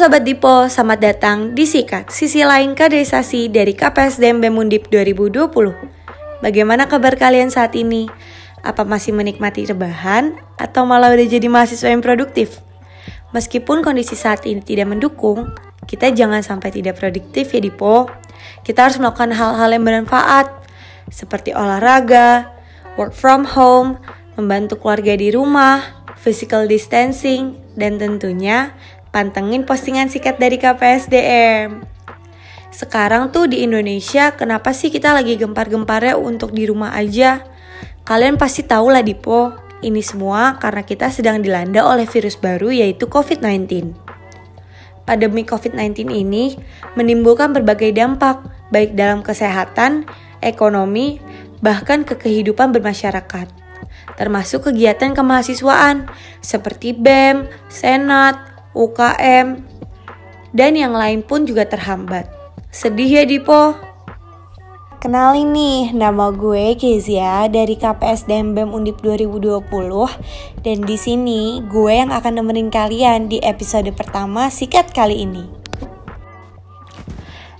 Sobat Dipo, selamat datang di Sikat, sisi lain kaderisasi dari KPSDM BEM Undip 2020. Bagaimana kabar kalian saat ini? Apa masih menikmati rebahan atau malah udah jadi mahasiswa yang produktif? Meskipun kondisi saat ini tidak mendukung, kita jangan sampai tidak produktif ya Dipo. Kita harus melakukan hal-hal yang bermanfaat, seperti olahraga, work from home, membantu keluarga di rumah, physical distancing, dan tentunya pantengin postingan sikat dari KPSDM. Sekarang tuh di Indonesia, kenapa sih kita lagi gempar-gemparnya untuk di rumah aja? Kalian pasti tahu lah Dipo, ini semua karena kita sedang dilanda oleh virus baru yaitu COVID-19. Pandemi COVID-19 ini menimbulkan berbagai dampak, baik dalam kesehatan, ekonomi, bahkan ke kehidupan bermasyarakat termasuk kegiatan kemahasiswaan seperti BEM, Senat, UKM, dan yang lain pun juga terhambat. Sedih ya Dipo? Kenalin nih, nama gue Kezia dari KPSDM BEM Undip 2020 dan di sini gue yang akan nemenin kalian di episode pertama Sikat kali ini.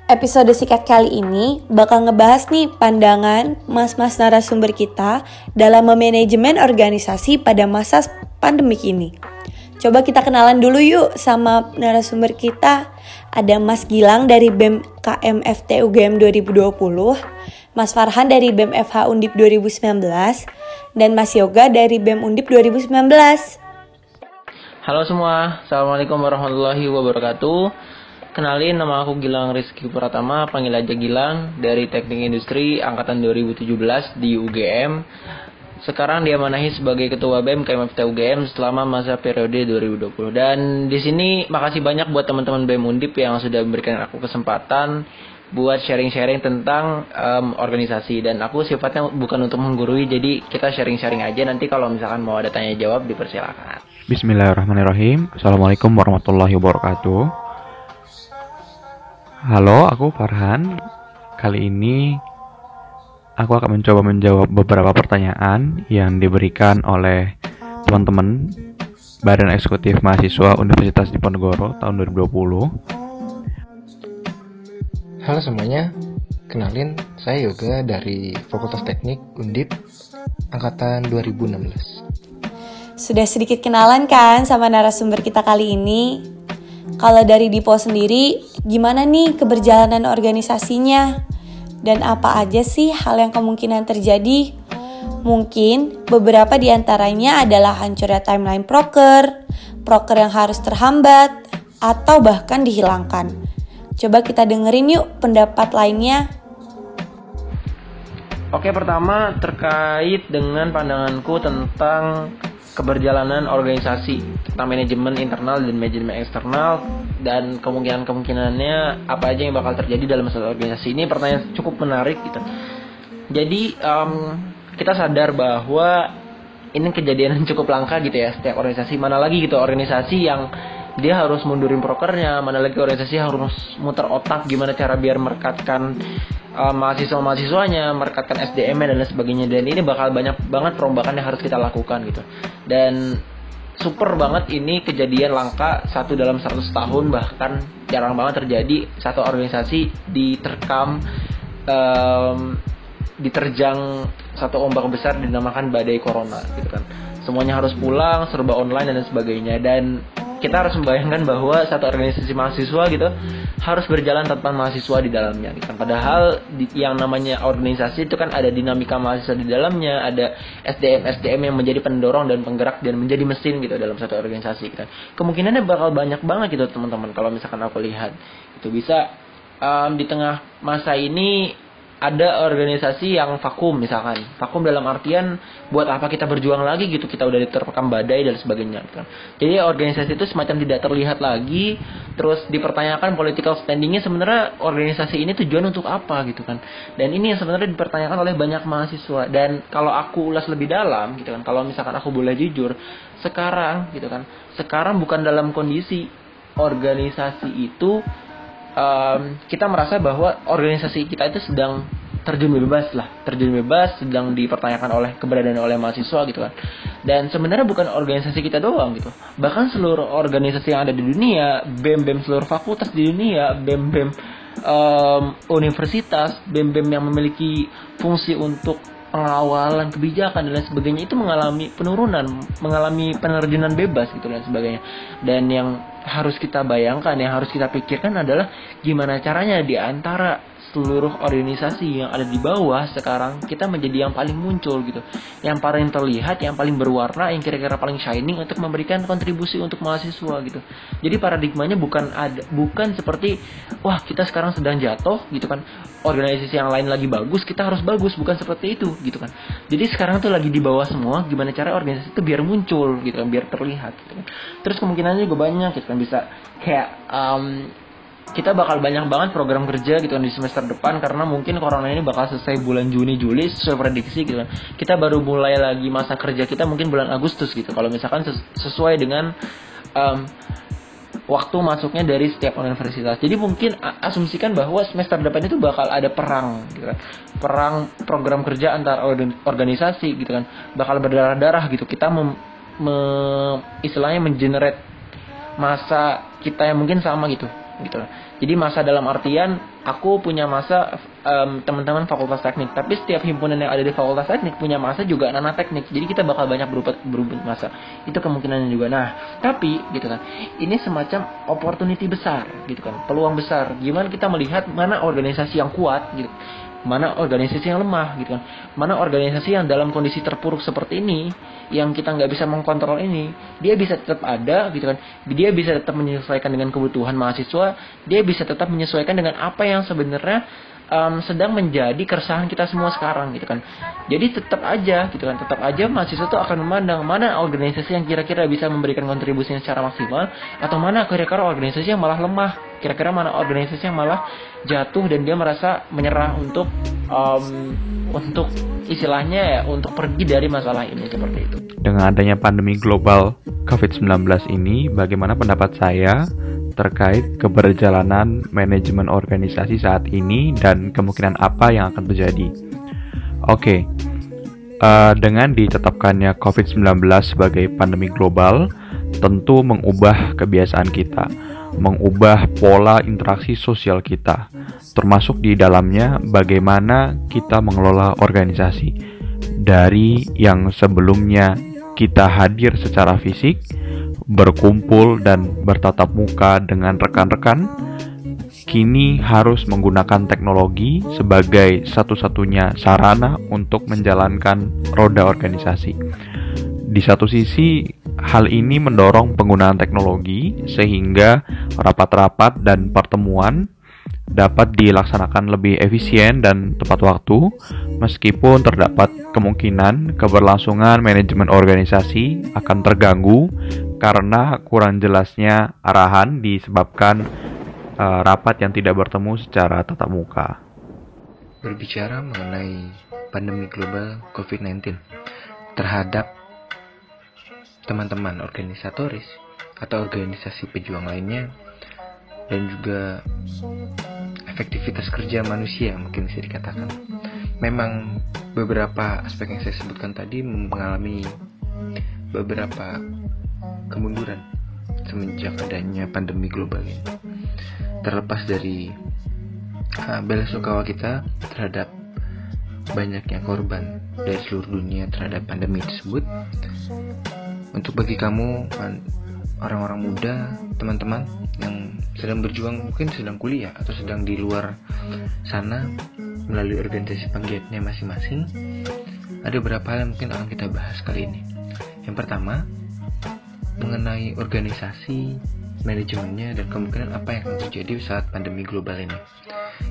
Episode Sikat kali ini bakal ngebahas nih pandangan mas-mas narasumber kita dalam memanajemen organisasi pada masa pandemik ini. Coba kita kenalan dulu yuk sama narasumber kita. Ada Mas Gilang dari BEM KMFT UGM 2020, Mas Farhan dari BEM FH Undip 2019, dan Mas Yoga dari BEM Undip 2019. Halo semua, Assalamualaikum warahmatullahi wabarakatuh. Kenalin nama aku Gilang Rizky Pratama, panggil aja Gilang dari Teknik Industri Angkatan 2017 di UGM sekarang dia manahi sebagai ketua BEM KMFT UGM selama masa periode 2020. Dan di sini makasih banyak buat teman-teman BEM Undip yang sudah memberikan aku kesempatan buat sharing-sharing tentang um, organisasi dan aku sifatnya bukan untuk menggurui jadi kita sharing-sharing aja nanti kalau misalkan mau ada tanya jawab dipersilakan. Bismillahirrahmanirrahim. Assalamualaikum warahmatullahi wabarakatuh. Halo, aku Farhan. Kali ini aku akan mencoba menjawab beberapa pertanyaan yang diberikan oleh teman-teman Badan Eksekutif Mahasiswa Universitas Diponegoro tahun 2020. Halo semuanya, kenalin saya Yoga dari Fakultas Teknik Undip angkatan 2016. Sudah sedikit kenalan kan sama narasumber kita kali ini? Kalau dari Dipo sendiri, gimana nih keberjalanan organisasinya? Dan apa aja sih hal yang kemungkinan terjadi? Mungkin beberapa di antaranya adalah hancurnya timeline proker, proker yang harus terhambat, atau bahkan dihilangkan. Coba kita dengerin yuk pendapat lainnya. Oke, pertama terkait dengan pandanganku tentang keberjalanan organisasi tentang manajemen internal dan manajemen eksternal dan kemungkinan kemungkinannya apa aja yang bakal terjadi dalam satu organisasi. Ini pertanyaan cukup menarik gitu. Jadi um, kita sadar bahwa ini kejadian cukup langka gitu ya setiap organisasi. Mana lagi gitu organisasi yang dia harus mundurin prokernya mana lagi organisasi harus muter otak gimana cara biar merekatkan uh, mahasiswa-mahasiswanya, merekatkan SDM dan lain sebagainya. Dan ini bakal banyak banget perombakan yang harus kita lakukan gitu. Dan super banget ini kejadian langka satu dalam 100 tahun bahkan jarang banget terjadi satu organisasi diterkam um, diterjang satu ombak besar dinamakan badai corona gitu kan. Semuanya harus pulang serba online dan sebagainya. Dan kita harus membayangkan bahwa satu organisasi mahasiswa gitu harus berjalan tanpa mahasiswa di dalamnya gitu. Padahal di, yang namanya organisasi itu kan ada dinamika mahasiswa di dalamnya, ada SDM SDM yang menjadi pendorong dan penggerak dan menjadi mesin gitu dalam satu organisasi gitu. Kemungkinannya bakal banyak banget gitu teman-teman kalau misalkan aku lihat itu bisa um, di tengah masa ini ada organisasi yang vakum misalkan. Vakum dalam artian buat apa kita berjuang lagi gitu kita udah diterpekam badai dan sebagainya gitu. jadi organisasi itu semacam tidak terlihat lagi terus dipertanyakan political standingnya sebenarnya organisasi ini tujuan untuk apa gitu kan. Dan ini yang sebenarnya dipertanyakan oleh banyak mahasiswa. Dan kalau aku ulas lebih dalam gitu kan kalau misalkan aku boleh jujur sekarang gitu kan sekarang bukan dalam kondisi organisasi itu um, kita merasa bahwa organisasi kita itu sedang terjun bebas lah. Terjun bebas sedang dipertanyakan oleh keberadaan oleh mahasiswa gitu kan. Dan sebenarnya bukan organisasi kita doang gitu. Bahkan seluruh organisasi yang ada di dunia bem bem seluruh fakultas di dunia bem bem um, universitas bem bem yang memiliki fungsi untuk pengawalan kebijakan dan lain sebagainya itu mengalami penurunan, mengalami penerjunan bebas gitu dan sebagainya. Dan yang harus kita bayangkan, yang harus kita pikirkan adalah gimana caranya di antara seluruh organisasi yang ada di bawah sekarang kita menjadi yang paling muncul gitu. Yang paling terlihat yang paling berwarna yang kira-kira paling shining untuk memberikan kontribusi untuk mahasiswa gitu. Jadi paradigmanya bukan ada bukan seperti wah kita sekarang sedang jatuh gitu kan. Organisasi yang lain lagi bagus kita harus bagus. Bukan seperti itu gitu kan. Jadi sekarang tuh lagi di bawah semua gimana cara organisasi itu biar muncul gitu kan biar terlihat gitu kan. Terus kemungkinannya juga banyak gitu kan bisa kayak um, kita bakal banyak banget program kerja gitu kan di semester depan karena mungkin corona ini bakal selesai bulan Juni Juli sesuai prediksi gitu kan. Kita baru mulai lagi masa kerja kita mungkin bulan Agustus gitu. Kalau misalkan sesuai dengan um, waktu masuknya dari setiap universitas. Jadi mungkin asumsikan bahwa semester depan itu bakal ada perang gitu kan. Perang program kerja antar organisasi gitu kan. Bakal berdarah-darah gitu. Kita mem, me, istilahnya mengenerate masa kita yang mungkin sama gitu gitu. Jadi masa dalam artian aku punya masa um, teman-teman fakultas teknik. Tapi setiap himpunan yang ada di fakultas teknik punya masa juga anak teknik. Jadi kita bakal banyak berubah berubah masa. Itu kemungkinannya juga. Nah tapi gitu kan ini semacam opportunity besar gitu kan peluang besar. Gimana kita melihat mana organisasi yang kuat gitu mana organisasi yang lemah gitu kan. Mana organisasi yang dalam kondisi terpuruk seperti ini yang kita nggak bisa mengkontrol ini dia bisa tetap ada gitu kan. Dia bisa tetap menyesuaikan dengan kebutuhan mahasiswa dia bisa tetap menyesuaikan dengan apa yang sebenarnya um, sedang menjadi keresahan kita semua sekarang gitu kan. Jadi tetap aja gitu kan. Tetap aja mahasiswa itu akan memandang mana organisasi yang kira-kira bisa memberikan kontribusi secara maksimal atau mana kira-kira organisasi yang malah lemah. Kira-kira mana organisasi yang malah jatuh dan dia merasa menyerah untuk um, untuk istilahnya ya untuk pergi dari masalah ini seperti itu. Dengan adanya pandemi global COVID-19 ini, bagaimana pendapat saya terkait keberjalanan manajemen organisasi saat ini dan kemungkinan apa yang akan terjadi? Oke, okay. uh, dengan ditetapkannya COVID-19 sebagai pandemi global, tentu mengubah kebiasaan kita mengubah pola interaksi sosial kita, termasuk di dalamnya bagaimana kita mengelola organisasi. Dari yang sebelumnya kita hadir secara fisik, berkumpul dan bertatap muka dengan rekan-rekan, kini harus menggunakan teknologi sebagai satu-satunya sarana untuk menjalankan roda organisasi. Di satu sisi, hal ini mendorong penggunaan teknologi sehingga rapat-rapat dan pertemuan dapat dilaksanakan lebih efisien dan tepat waktu, meskipun terdapat kemungkinan keberlangsungan manajemen organisasi akan terganggu karena kurang jelasnya arahan disebabkan uh, rapat yang tidak bertemu secara tatap muka. Berbicara mengenai pandemi global COVID-19 terhadap teman-teman organisatoris atau organisasi pejuang lainnya dan juga efektivitas kerja manusia mungkin bisa dikatakan memang beberapa aspek yang saya sebutkan tadi mengalami beberapa kemunduran semenjak adanya pandemi global ini. Terlepas dari uh, bela sungkawa kita terhadap banyaknya korban dari seluruh dunia terhadap pandemi tersebut untuk bagi kamu orang-orang muda teman-teman yang sedang berjuang mungkin sedang kuliah atau sedang di luar sana melalui organisasi penggiatnya masing-masing ada beberapa hal yang mungkin akan kita bahas kali ini. Yang pertama mengenai organisasi manajemennya dan kemungkinan apa yang akan terjadi saat pandemi global ini.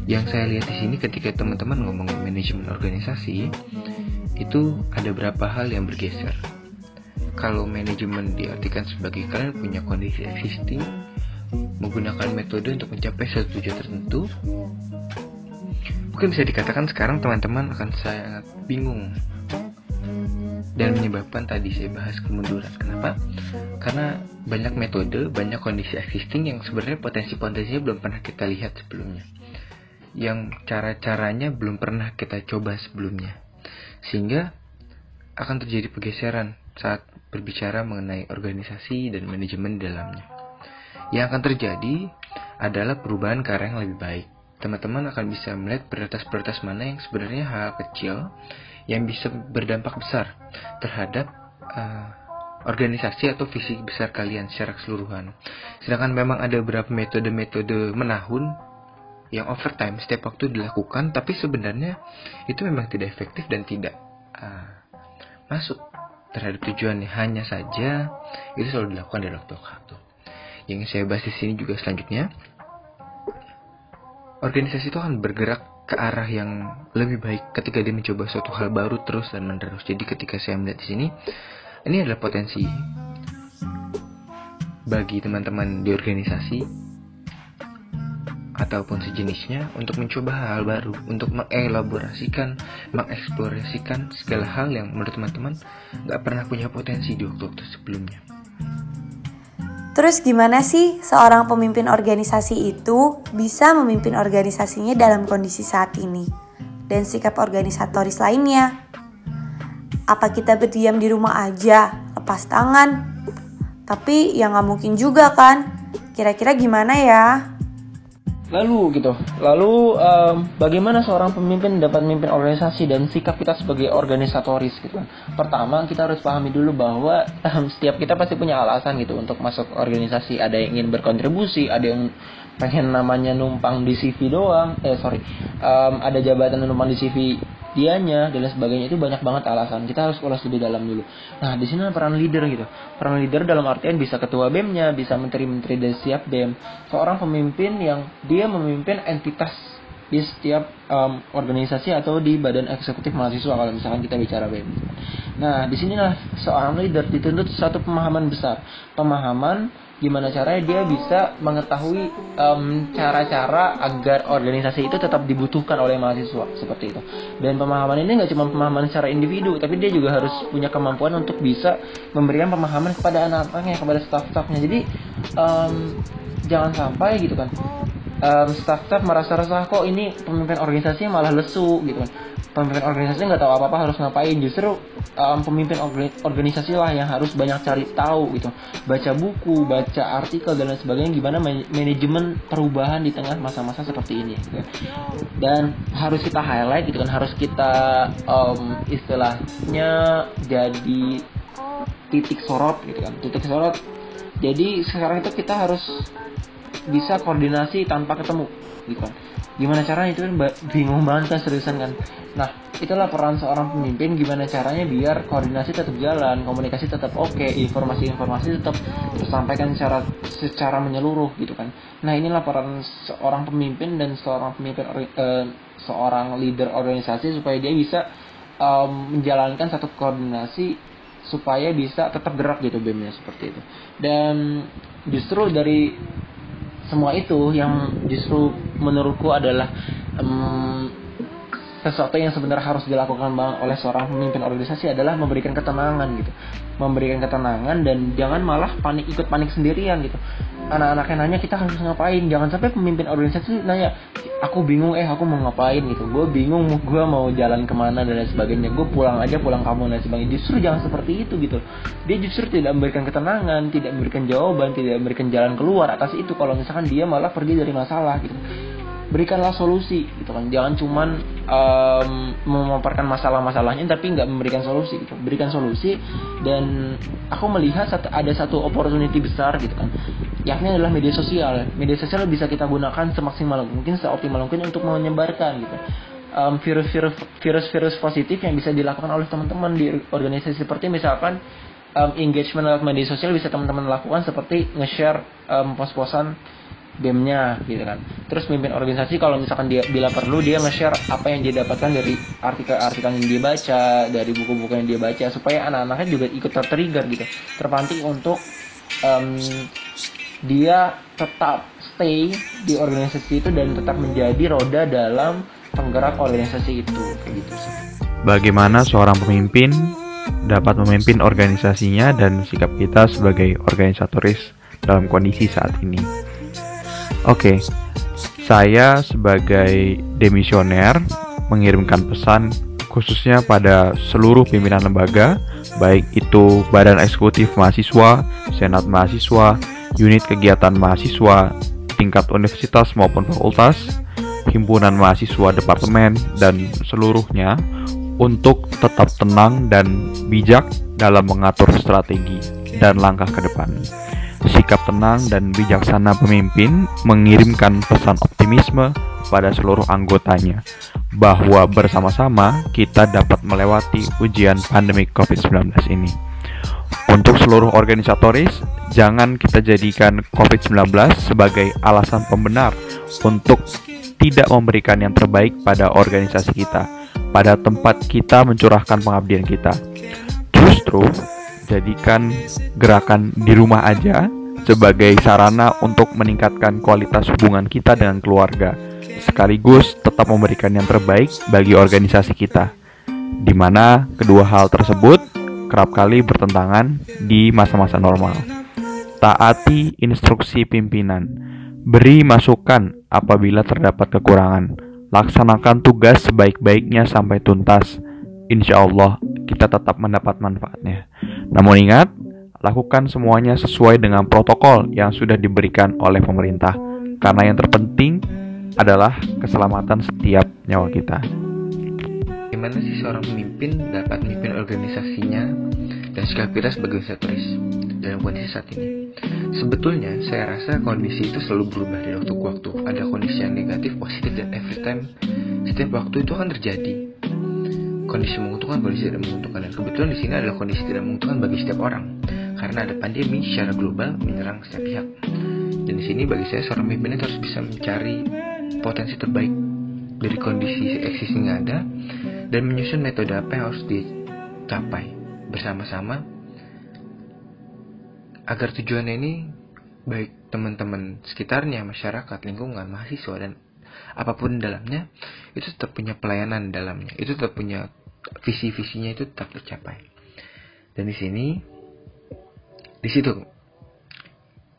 Yang saya lihat di sini ketika teman-teman ngomongin manajemen organisasi itu ada beberapa hal yang bergeser. Kalau manajemen diartikan sebagai kalian punya kondisi existing menggunakan metode untuk mencapai satu tujuan tertentu mungkin bisa dikatakan sekarang teman-teman akan sangat bingung dan menyebabkan tadi saya bahas kemunduran kenapa karena banyak metode banyak kondisi existing yang sebenarnya potensi-potensinya belum pernah kita lihat sebelumnya yang cara-caranya belum pernah kita coba sebelumnya sehingga akan terjadi pergeseran saat berbicara mengenai organisasi dan manajemen di dalamnya. Yang akan terjadi adalah perubahan ke arah yang lebih baik. Teman-teman akan bisa melihat prioritas-prioritas mana yang sebenarnya hal kecil yang bisa berdampak besar terhadap uh, organisasi atau visi besar kalian secara keseluruhan. Sedangkan memang ada beberapa metode-metode menahun yang overtime setiap waktu dilakukan, tapi sebenarnya itu memang tidak efektif dan tidak uh, masuk terhadap tujuannya. Hanya saja itu selalu dilakukan dari waktu ke waktu. Yang saya bahas di sini juga selanjutnya, organisasi itu akan bergerak ke arah yang lebih baik ketika dia mencoba suatu hal baru terus dan menerus. Jadi ketika saya melihat di sini, ini adalah potensi bagi teman-teman di organisasi ataupun sejenisnya untuk mencoba hal, baru, untuk mengelaborasikan, mengeksplorasikan segala hal yang menurut teman-teman gak pernah punya potensi di waktu-waktu sebelumnya. Terus gimana sih seorang pemimpin organisasi itu bisa memimpin organisasinya dalam kondisi saat ini? Dan sikap organisatoris lainnya? Apa kita berdiam di rumah aja, lepas tangan? Tapi ya nggak mungkin juga kan? Kira-kira gimana ya? Lalu gitu, lalu um, bagaimana seorang pemimpin dapat memimpin organisasi dan sikap kita sebagai organisatoris gitu kan. Pertama kita harus pahami dulu bahwa um, setiap kita pasti punya alasan gitu untuk masuk organisasi. Ada yang ingin berkontribusi, ada yang pengen namanya numpang di CV doang. Eh sorry, um, ada jabatan numpang di CV dianya dan lain sebagainya itu banyak banget alasan. Kita harus ulas lebih dalam dulu. Nah di sini peran leader gitu. Peran leader dalam artian bisa ketua bemnya bisa menteri-menteri dan siap bem seorang pemimpin yang dia memimpin entitas di setiap um, organisasi atau di badan eksekutif mahasiswa kalau misalkan kita bicara BEM. Nah, di sinilah seorang leader dituntut satu pemahaman besar, pemahaman gimana caranya dia bisa mengetahui cara-cara um, agar organisasi itu tetap dibutuhkan oleh mahasiswa seperti itu. Dan pemahaman ini nggak cuma pemahaman secara individu tapi dia juga harus punya kemampuan untuk bisa memberikan pemahaman kepada anak-anaknya kepada staff-staffnya. Jadi um, jangan sampai gitu kan um, staff-staff merasa resah kok ini pemimpin organisasi malah lesu gitu kan. Pemimpin organisasi nggak tahu apa-apa harus ngapain. Justru um, pemimpin organisasi lah yang harus banyak cari tahu gitu. Baca buku baca artikel dan lain sebagainya gimana manajemen perubahan di tengah masa-masa seperti ini gitu. dan harus kita highlight gitu kan. Harus kita um, istilahnya jadi titik sorot gitu kan. Titik sorot. Jadi sekarang itu kita harus bisa koordinasi tanpa ketemu gitu. Kan gimana caranya? Itu kan bingung banget seriusan kan. Nah itulah peran seorang pemimpin. Gimana caranya biar koordinasi tetap jalan komunikasi tetap oke okay, informasi-informasi tetap tersampaikan secara secara menyeluruh gitu kan. Nah inilah peran seorang pemimpin dan seorang pemimpin uh, seorang leader organisasi supaya dia bisa um, menjalankan satu koordinasi supaya bisa tetap gerak gitu BEM-nya seperti itu. Dan justru dari semua itu yang justru menurutku adalah um, sesuatu yang sebenarnya harus dilakukan oleh seorang pemimpin organisasi adalah memberikan ketenangan gitu. Memberikan ketenangan dan jangan malah panik ikut panik sendirian gitu. Anak-anaknya nanya kita harus ngapain? Jangan sampai pemimpin organisasi nanya aku bingung eh aku mau ngapain? Gitu. Gue bingung gue mau jalan ke mana dan lain sebagainya. Gue pulang aja pulang kamu dan lain sebagainya. Justru jangan seperti itu gitu. Dia justru tidak memberikan ketenangan tidak memberikan jawaban tidak memberikan jalan keluar atas itu. Kalau misalkan dia malah pergi dari masalah gitu berikanlah solusi gitu kan. Jangan cuman um, memaparkan masalah-masalahnya tapi nggak memberikan solusi gitu. Berikan solusi dan aku melihat ada satu opportunity besar gitu kan. Yakni adalah media sosial. Media sosial bisa kita gunakan semaksimal mungkin seoptimal mungkin untuk menyebarkan gitu. Um, virus-virus virus-virus positif yang bisa dilakukan oleh teman-teman di organisasi seperti misalkan um, engagement lewat media sosial bisa teman-teman lakukan seperti nge-share um, pos-posan gamenya gitu kan terus mimpin organisasi kalau misalkan dia bila perlu dia nge-share apa yang dia dapatkan dari artikel-artikel yang dia baca dari buku-buku yang dia baca supaya anak-anaknya juga ikut tertrigger gitu terpantik untuk um, dia tetap stay di organisasi itu dan tetap menjadi roda dalam penggerak organisasi itu kayak gitu. Bagaimana seorang pemimpin dapat memimpin organisasinya dan sikap kita sebagai organisatoris dalam kondisi saat ini? Oke, okay. saya sebagai demisioner mengirimkan pesan khususnya pada seluruh pimpinan lembaga, baik itu Badan Eksekutif Mahasiswa, Senat Mahasiswa, unit kegiatan mahasiswa, tingkat universitas maupun fakultas, himpunan mahasiswa departemen, dan seluruhnya untuk tetap tenang dan bijak dalam mengatur strategi dan langkah ke depan. Sikap tenang dan bijaksana pemimpin mengirimkan pesan optimisme pada seluruh anggotanya bahwa bersama-sama kita dapat melewati ujian pandemi COVID-19 ini. Untuk seluruh organisatoris, jangan kita jadikan COVID-19 sebagai alasan pembenar untuk tidak memberikan yang terbaik pada organisasi kita, pada tempat kita mencurahkan pengabdian kita. Justru, jadikan gerakan di rumah aja sebagai sarana untuk meningkatkan kualitas hubungan kita dengan keluarga, sekaligus tetap memberikan yang terbaik bagi organisasi kita, di mana kedua hal tersebut kerap kali bertentangan di masa-masa normal. Taati instruksi pimpinan, beri masukan apabila terdapat kekurangan, laksanakan tugas sebaik-baiknya sampai tuntas. Insya Allah, kita tetap mendapat manfaatnya. Namun ingat, lakukan semuanya sesuai dengan protokol yang sudah diberikan oleh pemerintah, karena yang terpenting adalah keselamatan setiap nyawa kita. Bagaimana sih seorang pemimpin dapat memimpin organisasinya dan sikap kita sebagai organisatoris dalam kondisi saat ini? Sebetulnya, saya rasa kondisi itu selalu berubah dari waktu ke waktu. Ada kondisi yang negatif, positif, dan every time. Setiap waktu itu akan terjadi kondisi menguntungkan, kondisi tidak menguntungkan. Dan kebetulan di sini adalah kondisi tidak menguntungkan bagi setiap orang. Karena ada pandemi secara global menyerang setiap pihak. Dan di sini bagi saya seorang pemimpin harus bisa mencari potensi terbaik dari kondisi existing yang ada dan menyusun metode apa yang harus dicapai bersama-sama agar tujuannya ini baik teman-teman sekitarnya, masyarakat, lingkungan, mahasiswa dan apa pun dalamnya itu tetap punya pelayanan dalamnya, itu tetap punya visi-visinya itu tetap tercapai. Dan di sini di situ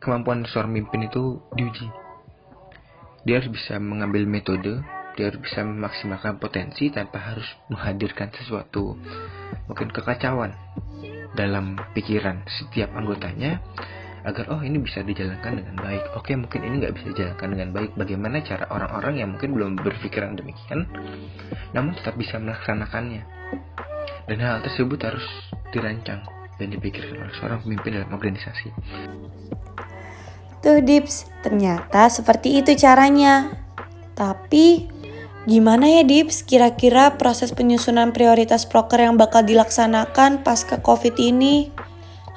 kemampuan seorang pemimpin itu diuji. Dia harus bisa mengambil metode, dia harus bisa memaksimalkan potensi tanpa harus menghadirkan sesuatu mungkin kekacauan dalam pikiran setiap anggotanya agar oh ini bisa dijalankan dengan baik. Oke mungkin ini nggak bisa dijalankan dengan baik. Bagaimana cara orang-orang yang mungkin belum berpikiran demikian, namun tetap bisa melaksanakannya. Dan hal tersebut harus dirancang dan dipikirkan oleh seorang pemimpin dalam organisasi. Tuh Dips, ternyata seperti itu caranya. Tapi gimana ya Dips kira-kira proses penyusunan prioritas proker yang bakal dilaksanakan pasca COVID ini?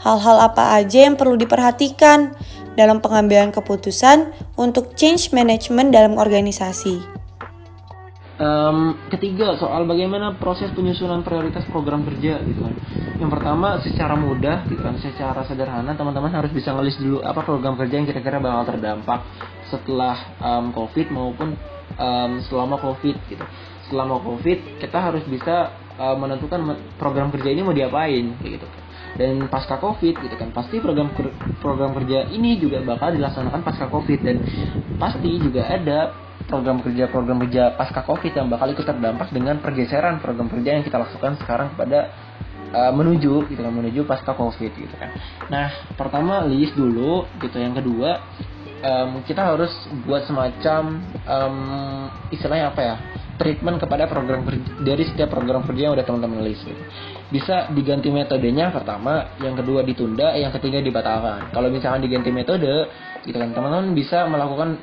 Hal-hal apa aja yang perlu diperhatikan dalam pengambilan keputusan untuk change management dalam organisasi? Um, ketiga soal bagaimana proses penyusunan prioritas program kerja gitu kan. Yang pertama secara mudah gitu kan, secara sederhana teman-teman harus bisa ngelis dulu apa program kerja yang kira-kira bakal terdampak setelah um, COVID maupun um, selama COVID gitu. Selama COVID kita harus bisa uh, menentukan program kerja ini mau diapain gitu. Dan pasca COVID gitu kan, pasti program program kerja ini juga bakal dilaksanakan pasca COVID. Dan pasti juga ada program kerja program kerja pasca covid yang bakal ikut terdampak dengan pergeseran program kerja yang kita lakukan sekarang kepada uh, menuju gitu kan menuju pasca covid gitu kan. Nah pertama list dulu gitu. Yang kedua um, kita harus buat semacam um, istilahnya apa ya treatment kepada program kerja, dari setiap program kerja yang udah teman-teman list gitu. Bisa diganti metodenya pertama, yang kedua ditunda, yang ketiga dibatalkan. Kalau misalkan diganti metode, gitu kan teman-teman bisa melakukan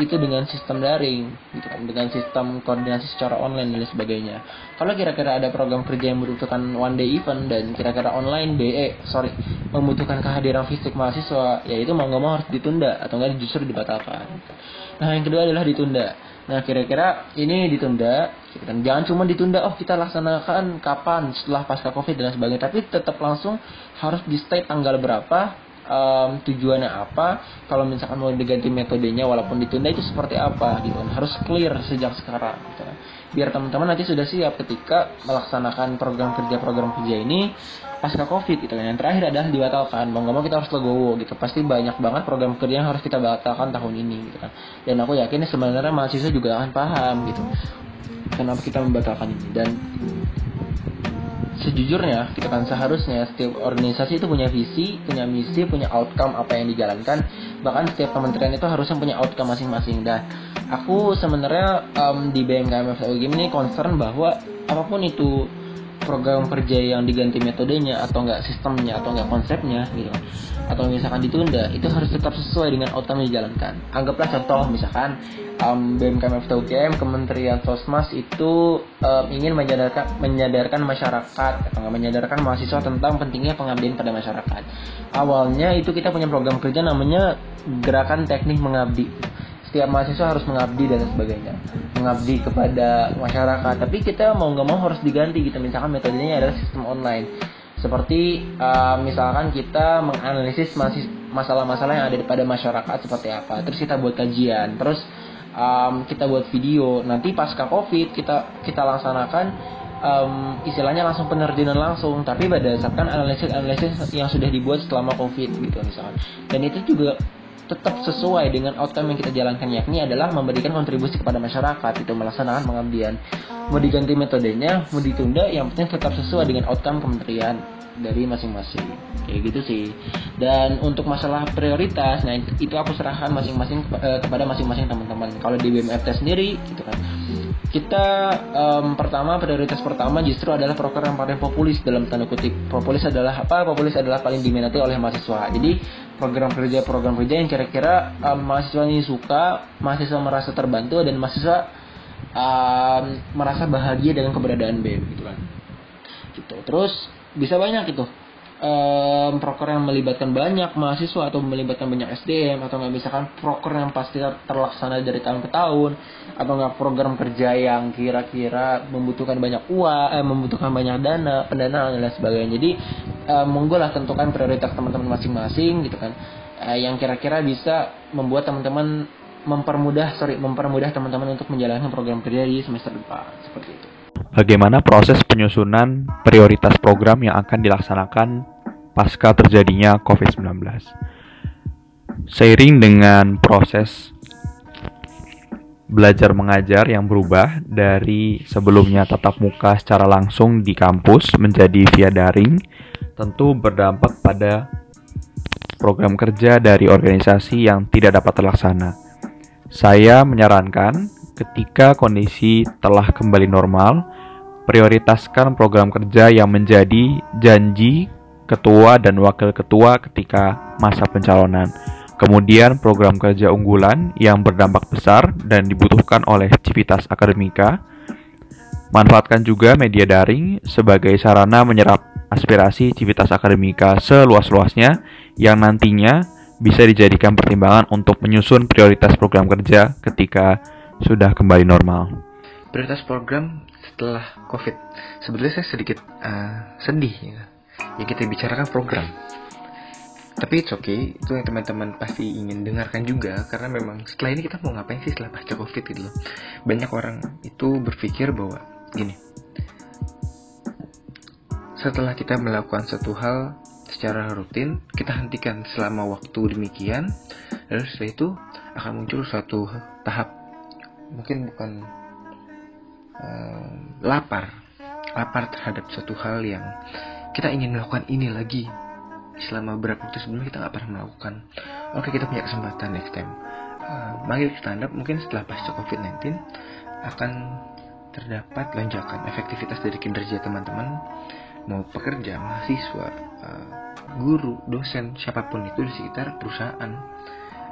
itu dengan sistem daring gitu kan dengan sistem koordinasi secara online dan sebagainya. Kalau kira-kira ada program kerja yang membutuhkan one day event dan kira-kira online DE sorry membutuhkan kehadiran fisik mahasiswa ya itu mau nggak mau harus ditunda atau enggak justru dibatalkan. Nah yang kedua adalah ditunda. Nah kira-kira ini ditunda gitu kan. Jangan cuma ditunda oh kita laksanakan kapan setelah pasca covid dan sebagainya. Tapi tetap langsung harus di state tanggal berapa um, tujuannya apa. Kalau misalkan mau diganti metodenya walaupun ditunda itu seperti apa gitu kan. Harus clear sejak sekarang gitu kan. Biar teman-teman nanti sudah siap ketika melaksanakan program kerja program kerja ini pasca covid gitu kan. Yang terakhir adalah dibatalkan. Mau nggak mau kita harus legowo gitu. Pasti banyak banget program kerja yang harus kita batalkan tahun ini gitu kan. Dan aku yakin sebenarnya mahasiswa juga akan paham gitu kenapa kita membatalkan ini dan sejujurnya kan seharusnya setiap organisasi itu punya visi, punya misi, punya outcome apa yang dijalankan. Bahkan setiap kementerian itu harusnya punya outcome masing-masing. Dan aku sebenarnya um, di BMKM FUGM ini concern bahwa apa pun itu program kerja yang diganti metodenya atau enggak sistemnya atau enggak konsepnya gitu. Atau misalkan ditunda itu harus tetap sesuai dengan outcome yang dijalankan. Anggaplah contoh misalkan um, BMKM FTUGM Kementerian Sosmas itu um, ingin menyadarkan menyadarkan masyarakat atau enggak menyadarkan mahasiswa tentang pentingnya pengabdian pada masyarakat. Awalnya itu kita punya program kerja namanya gerakan teknik mengabdi setiap mahasiswa harus mengabdi dan sebagainya. Mengabdi kepada masyarakat. Tapi kita mau nggak mau harus diganti gitu. Misalkan metodenya adalah sistem online. Seperti uh, misalkan kita menganalisis masalah-masalah yang ada pada masyarakat seperti apa. Terus kita buat kajian. Terus um, kita buat video. Nanti pasca covid kita kita laksanakan um, istilahnya langsung penerjunan langsung. Tapi berdasarkan analisis analisis yang sudah dibuat selama covid gitu misalkan. Dan itu juga tetap sesuai dengan outcome yang kita jalankan yakni adalah memberikan kontribusi kepada masyarakat itu melaksanakan pengabdian. Mau diganti metodenya mau ditunda yang penting tetap sesuai dengan outcome kementerian dari masing-masing. Kayak gitu sih. Dan untuk masalah prioritas nah itu aku serahkan masing-masing eh, kepada masing-masing teman-teman. Kalau di BMFT sendiri gitu kan. Kita um, pertama prioritas pertama justru adalah program yang paling populis dalam tanda kutip. Populis adalah apa? Populis adalah paling diminati oleh mahasiswa. Jadi program kerja program kerja yang kira-kira um, mahasiswa ini suka mahasiswa merasa terbantu dan mahasiswa um, merasa bahagia dengan keberadaan BEM gitu kan. Gitu. Terus bisa banyak gitu um, proker yang melibatkan banyak mahasiswa atau melibatkan banyak SDM atau nggak misalkan proker yang pasti terlaksana dari tahun ke tahun atau nggak program kerja yang kira-kira membutuhkan banyak uang eh, membutuhkan banyak dana pendanaan dan lain sebagainya. Jadi um, monggo lah tentukan prioritas teman-teman masing-masing gitu kan. Uh, yang kira-kira bisa membuat teman-teman mempermudah sorry mempermudah teman-teman untuk menjalankan program kerja di semester depan. Seperti itu. Bagaimana proses penyusunan prioritas program yang akan dilaksanakan pasca terjadinya COVID-19. Seiring dengan proses belajar mengajar yang berubah dari sebelumnya tatap muka secara langsung di kampus menjadi via daring, tentu berdampak pada program kerja dari organisasi yang tidak dapat terlaksana. Saya menyarankan ketika kondisi telah kembali normal, prioritaskan program kerja yang menjadi janji ketua dan wakil ketua ketika masa pencalonan. Kemudian program kerja unggulan yang berdampak besar dan dibutuhkan oleh civitas akademika. Manfaatkan juga media daring sebagai sarana menyerap aspirasi civitas akademika seluas-luasnya yang nantinya bisa dijadikan pertimbangan untuk menyusun prioritas program kerja ketika sudah kembali normal. Prioritas program setelah COVID. Sebenarnya saya sedikit uh, sedih ya. Ya kita bicarakan program. Tapi it's okay, itu yang teman-teman pasti ingin dengarkan juga karena memang setelah ini kita mau ngapain sih setelah pasca COVID gitu loh. Banyak orang itu berpikir bahwa gini. Setelah kita melakukan satu hal secara rutin, kita hentikan selama waktu demikian, lalu setelah itu akan muncul suatu tahap mungkin bukan uh, lapar lapar terhadap suatu hal yang kita ingin melakukan ini lagi. Selama beberapa waktu sebelumnya kita nggak pernah melakukan. Oke kita punya kesempatan next time. Uh, mari kita anggap mungkin setelah pasca covid-19 akan terdapat lonjakan efektivitas dari kinerja teman-teman. Mau pekerja mahasiswa uh, guru dosen siapa pun itu di sekitar perusahaan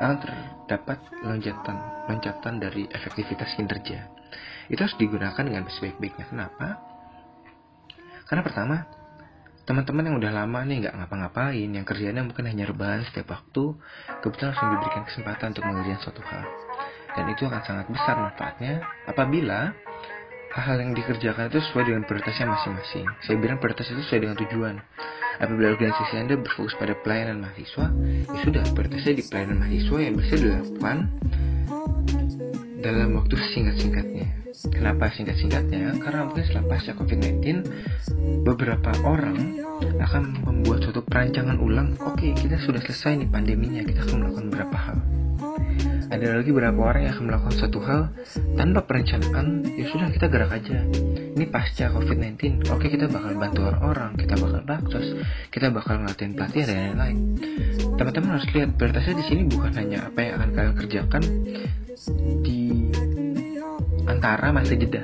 akan terdapat loncatan loncatan dari efektivitas kinerja. Itu harus digunakan dengan sebaik-baiknya. Kenapa? Karena pertama, teman-teman yang udah lama nih nggak ngapa-ngapain, yang kerjanya mungkin hanya rebahan setiap waktu, kebetulan langsung diberikan kesempatan untuk mengerjakan suatu hal. Dan itu akan sangat besar manfaatnya apabila hal-hal yang dikerjakan itu sesuai dengan prioritasnya masing-masing. Saya bilang prioritas itu sesuai dengan tujuan. Apabila organisasi Anda berfokus pada pelayanan mahasiswa, ya sudah prioritasnya di pelayanan mahasiswa yang bisa dilakukan dalam waktu singkat-singkatnya. Kenapa singkat-singkatnya? Karena mungkin setelah pasca COVID-19, beberapa orang akan membuat suatu perancangan ulang. Oke, okay, kita sudah selesai nih pandeminya, kita akan melakukan beberapa hal. Ada lagi beberapa orang yang akan melakukan suatu hal tanpa perencanaan ya sudah kita gerak aja ini pasca covid-19 oke kita bakal bantu orang kita bakal baksos kita bakal ngelatin pelatihan dan lain-lain teman-teman harus lihat prioritasnya di sini bukan hanya apa yang akan kalian kerjakan di antara masa jeda.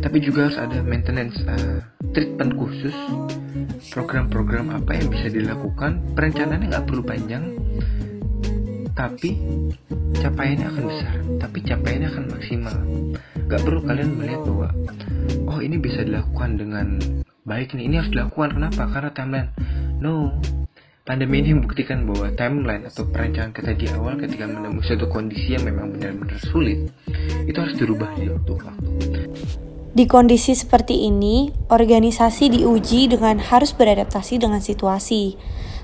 Tapi juga harus ada maintenance uh, treatment khusus. Program-program apa yang bisa dilakukan? Perencanaannya nggak perlu panjang tapi capaiannya akan besar tapi capaiannya akan maksimal. Nggak perlu kalian melihat bahwa oh ini bisa dilakukan dengan baik nih ini harus dilakukan. Kenapa? Karena timeline. No pandemi ini membuktikan bahwa timeline atau perencanaan kita di awal ketika menemui suatu kondisi yang memang benar-benar sulit itu harus dirubah di waktu waktu di kondisi seperti ini, organisasi diuji dengan harus beradaptasi dengan situasi.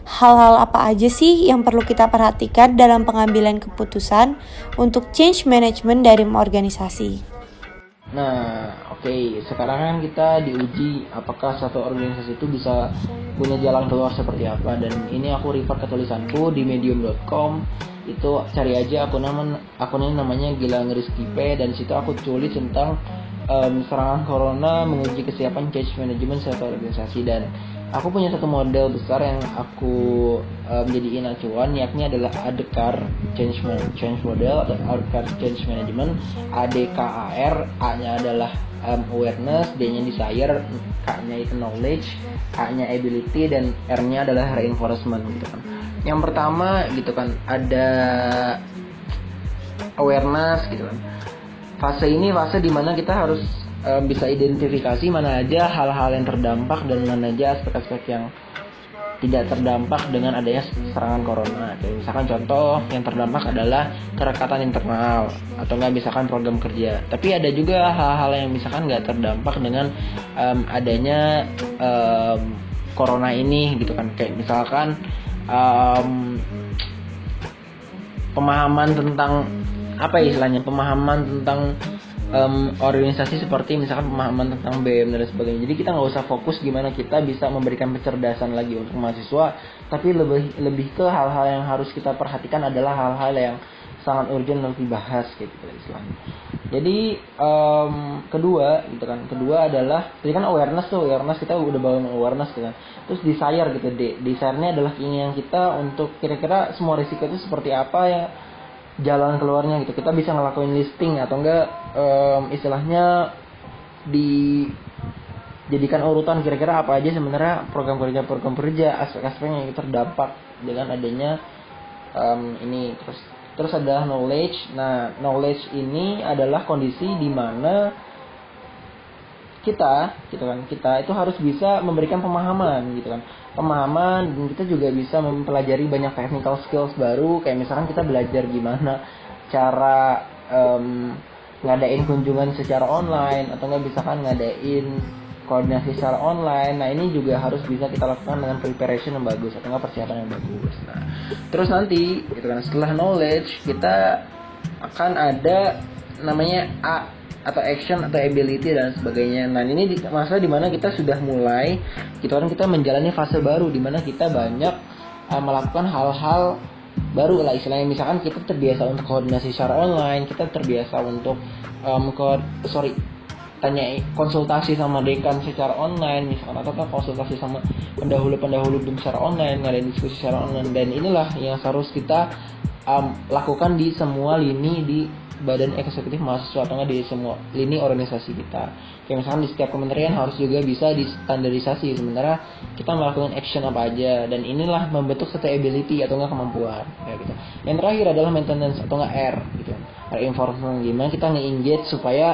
Hal-hal apa aja sih yang perlu kita perhatikan dalam pengambilan keputusan untuk change management dari organisasi? Nah, oke, sekarang kan kita diuji apakah satu organisasi itu bisa punya jalan keluar seperti apa. Dan ini aku refer ke tulisanku di medium.com itu cari aja aku nama akunnya namanya Gilang Rizkipe dan situ aku tulis tentang um, serangan corona menguji kesiapan change management suatu organisasi. Dan aku punya satu model besar yang aku um, jadiin acuan. Yakni adalah ADKAR change change model atau ADKAR change management. ADKAR A nya adalah um, awareness D nya desire K nya itu knowledge A nya ability dan R nya adalah reinforcement gitu kan. Yang pertama gitu kan ada awareness gitu kan. Fase ini fase di mana kita harus um, bisa identifikasi mana aja hal-hal yang terdampak dan mana aja aspek-aspek yang tidak terdampak dengan adanya serangan corona. Kayak misalkan contoh yang terdampak adalah kerekatan internal atau nggak misalkan program kerja. Tapi ada juga hal-hal yang misalkan nggak terdampak dengan um, adanya um, corona ini gitu kan. Kayak misalkan um, pemahaman tentang apa ya istilahnya pemahaman tentang um, organisasi seperti misalkan pemahaman tentang BM dan sebagainya. Jadi kita nggak usah fokus gimana kita bisa memberikan kecerdasan lagi untuk mahasiswa, tapi lebih lebih ke hal-hal yang harus kita perhatikan adalah hal-hal yang sangat urgent untuk dibahas gitu istilahnya. Jadi um, kedua gitu kan, kedua adalah jadi kan awareness tuh awareness kita udah bangun awareness gitu kan. Terus desire gitu, de desire-nya adalah keinginan kita untuk kira-kira semua risiko itu seperti apa ya jalan keluarnya gitu. Kita bisa ngelakuin listing atau enggak um, istilahnya di jadikan urutan kira-kira apa aja sebenarnya program kerja program kerja aspek-aspek yang terdampak dengan adanya um, ini. Terus terus ada knowledge. Nah knowledge ini adalah kondisi di mana kita gitu kan kita itu harus bisa memberikan pemahaman gitu kan pemahaman dan kita juga bisa mempelajari banyak technical skills baru. Kayak misalkan kita belajar gimana cara um, ngadain kunjungan secara online atau nggak bisa kan ngadain koordinasi secara online. Nah ini juga harus bisa kita lakukan dengan preparation yang bagus atau nggak persiapan yang bagus. Nah terus nanti gitu kan setelah knowledge kita akan ada namanya A atau action atau ability dan sebagainya. Nah ini di, masa di mana kita sudah mulai, kita orang kita menjalani fase baru di mana kita banyak uh, melakukan hal-hal baru lah istilahnya misalkan kita terbiasa untuk koordinasi secara online, kita terbiasa untuk um, ko sorry tanya konsultasi sama dekan secara online misalkan atau konsultasi sama pendahulu-pendahulu BEM secara online ngadain diskusi secara online dan inilah yang harus kita um, lakukan di semua lini di badan eksekutif mahasiswa atau di semua lini organisasi kita. Kayak misalkan di setiap kementerian harus juga bisa distandarisasi sementara kita melakukan action apa aja dan inilah membentuk satu ability atau enggak kemampuan kayak gitu. Yang terakhir adalah maintenance atau enggak R gitu. Reinforcement gimana kita nge-engage supaya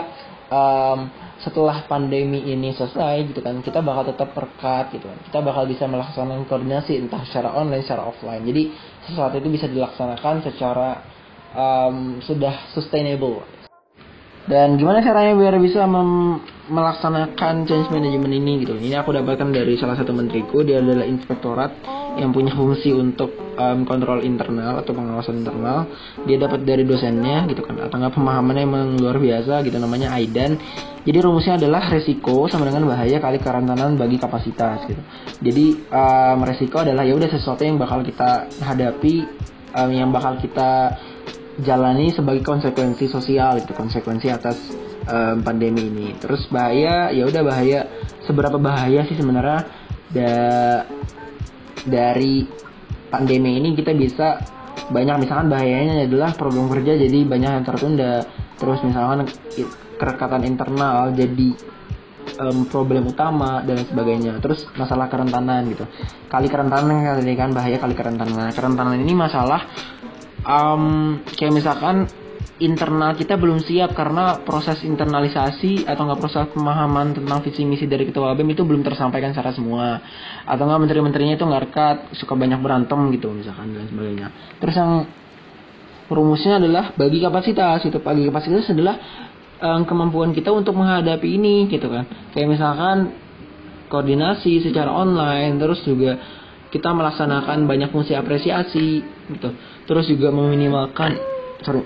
um, setelah pandemi ini selesai gitu kan kita bakal tetap perkat gitu kan kita bakal bisa melaksanakan koordinasi entah secara online secara offline jadi sesuatu itu bisa dilaksanakan secara um, sudah sustainable. Dan gimana caranya biar bisa melaksanakan change management ini gitu. Ini aku dapatkan dari salah satu menteriku, dia adalah inspektorat yang punya fungsi untuk um, kontrol internal atau pengawasan internal. Dia dapat dari dosennya gitu kan, atau pemahamannya emang luar biasa gitu namanya Aidan. Jadi rumusnya adalah resiko sama dengan bahaya kali karantanaan bagi kapasitas gitu. Jadi um, resiko adalah ya udah sesuatu yang bakal kita hadapi um, yang bakal kita jalani sebagai konsekuensi sosial itu konsekuensi atas um, pandemi ini. Terus bahaya ya udah bahaya. Seberapa bahaya sih sebenarnya da dari pandemi ini kita bisa banyak misalkan bahayanya adalah program kerja jadi banyak yang tertunda. Terus misalkan kerekatan internal jadi um, problem utama dan sebagainya. Terus masalah kerentanan gitu. Kali kerentanan kan bahaya kali kerentanan. Kerentanan ini masalah um, kayak misalkan internal kita belum siap karena proses internalisasi atau nggak proses pemahaman tentang visi misi dari ketua BEM itu belum tersampaikan secara semua. Atau nggak menteri-menterinya itu nggak rekat suka banyak berantem gitu misalkan dan sebagainya. Terus yang rumusnya adalah bagi kapasitas itu bagi kapasitas adalah um, kemampuan kita untuk menghadapi ini gitu kan. Kayak misalkan koordinasi secara online terus juga kita melaksanakan banyak fungsi apresiasi gitu. Terus juga meminimalkan sorry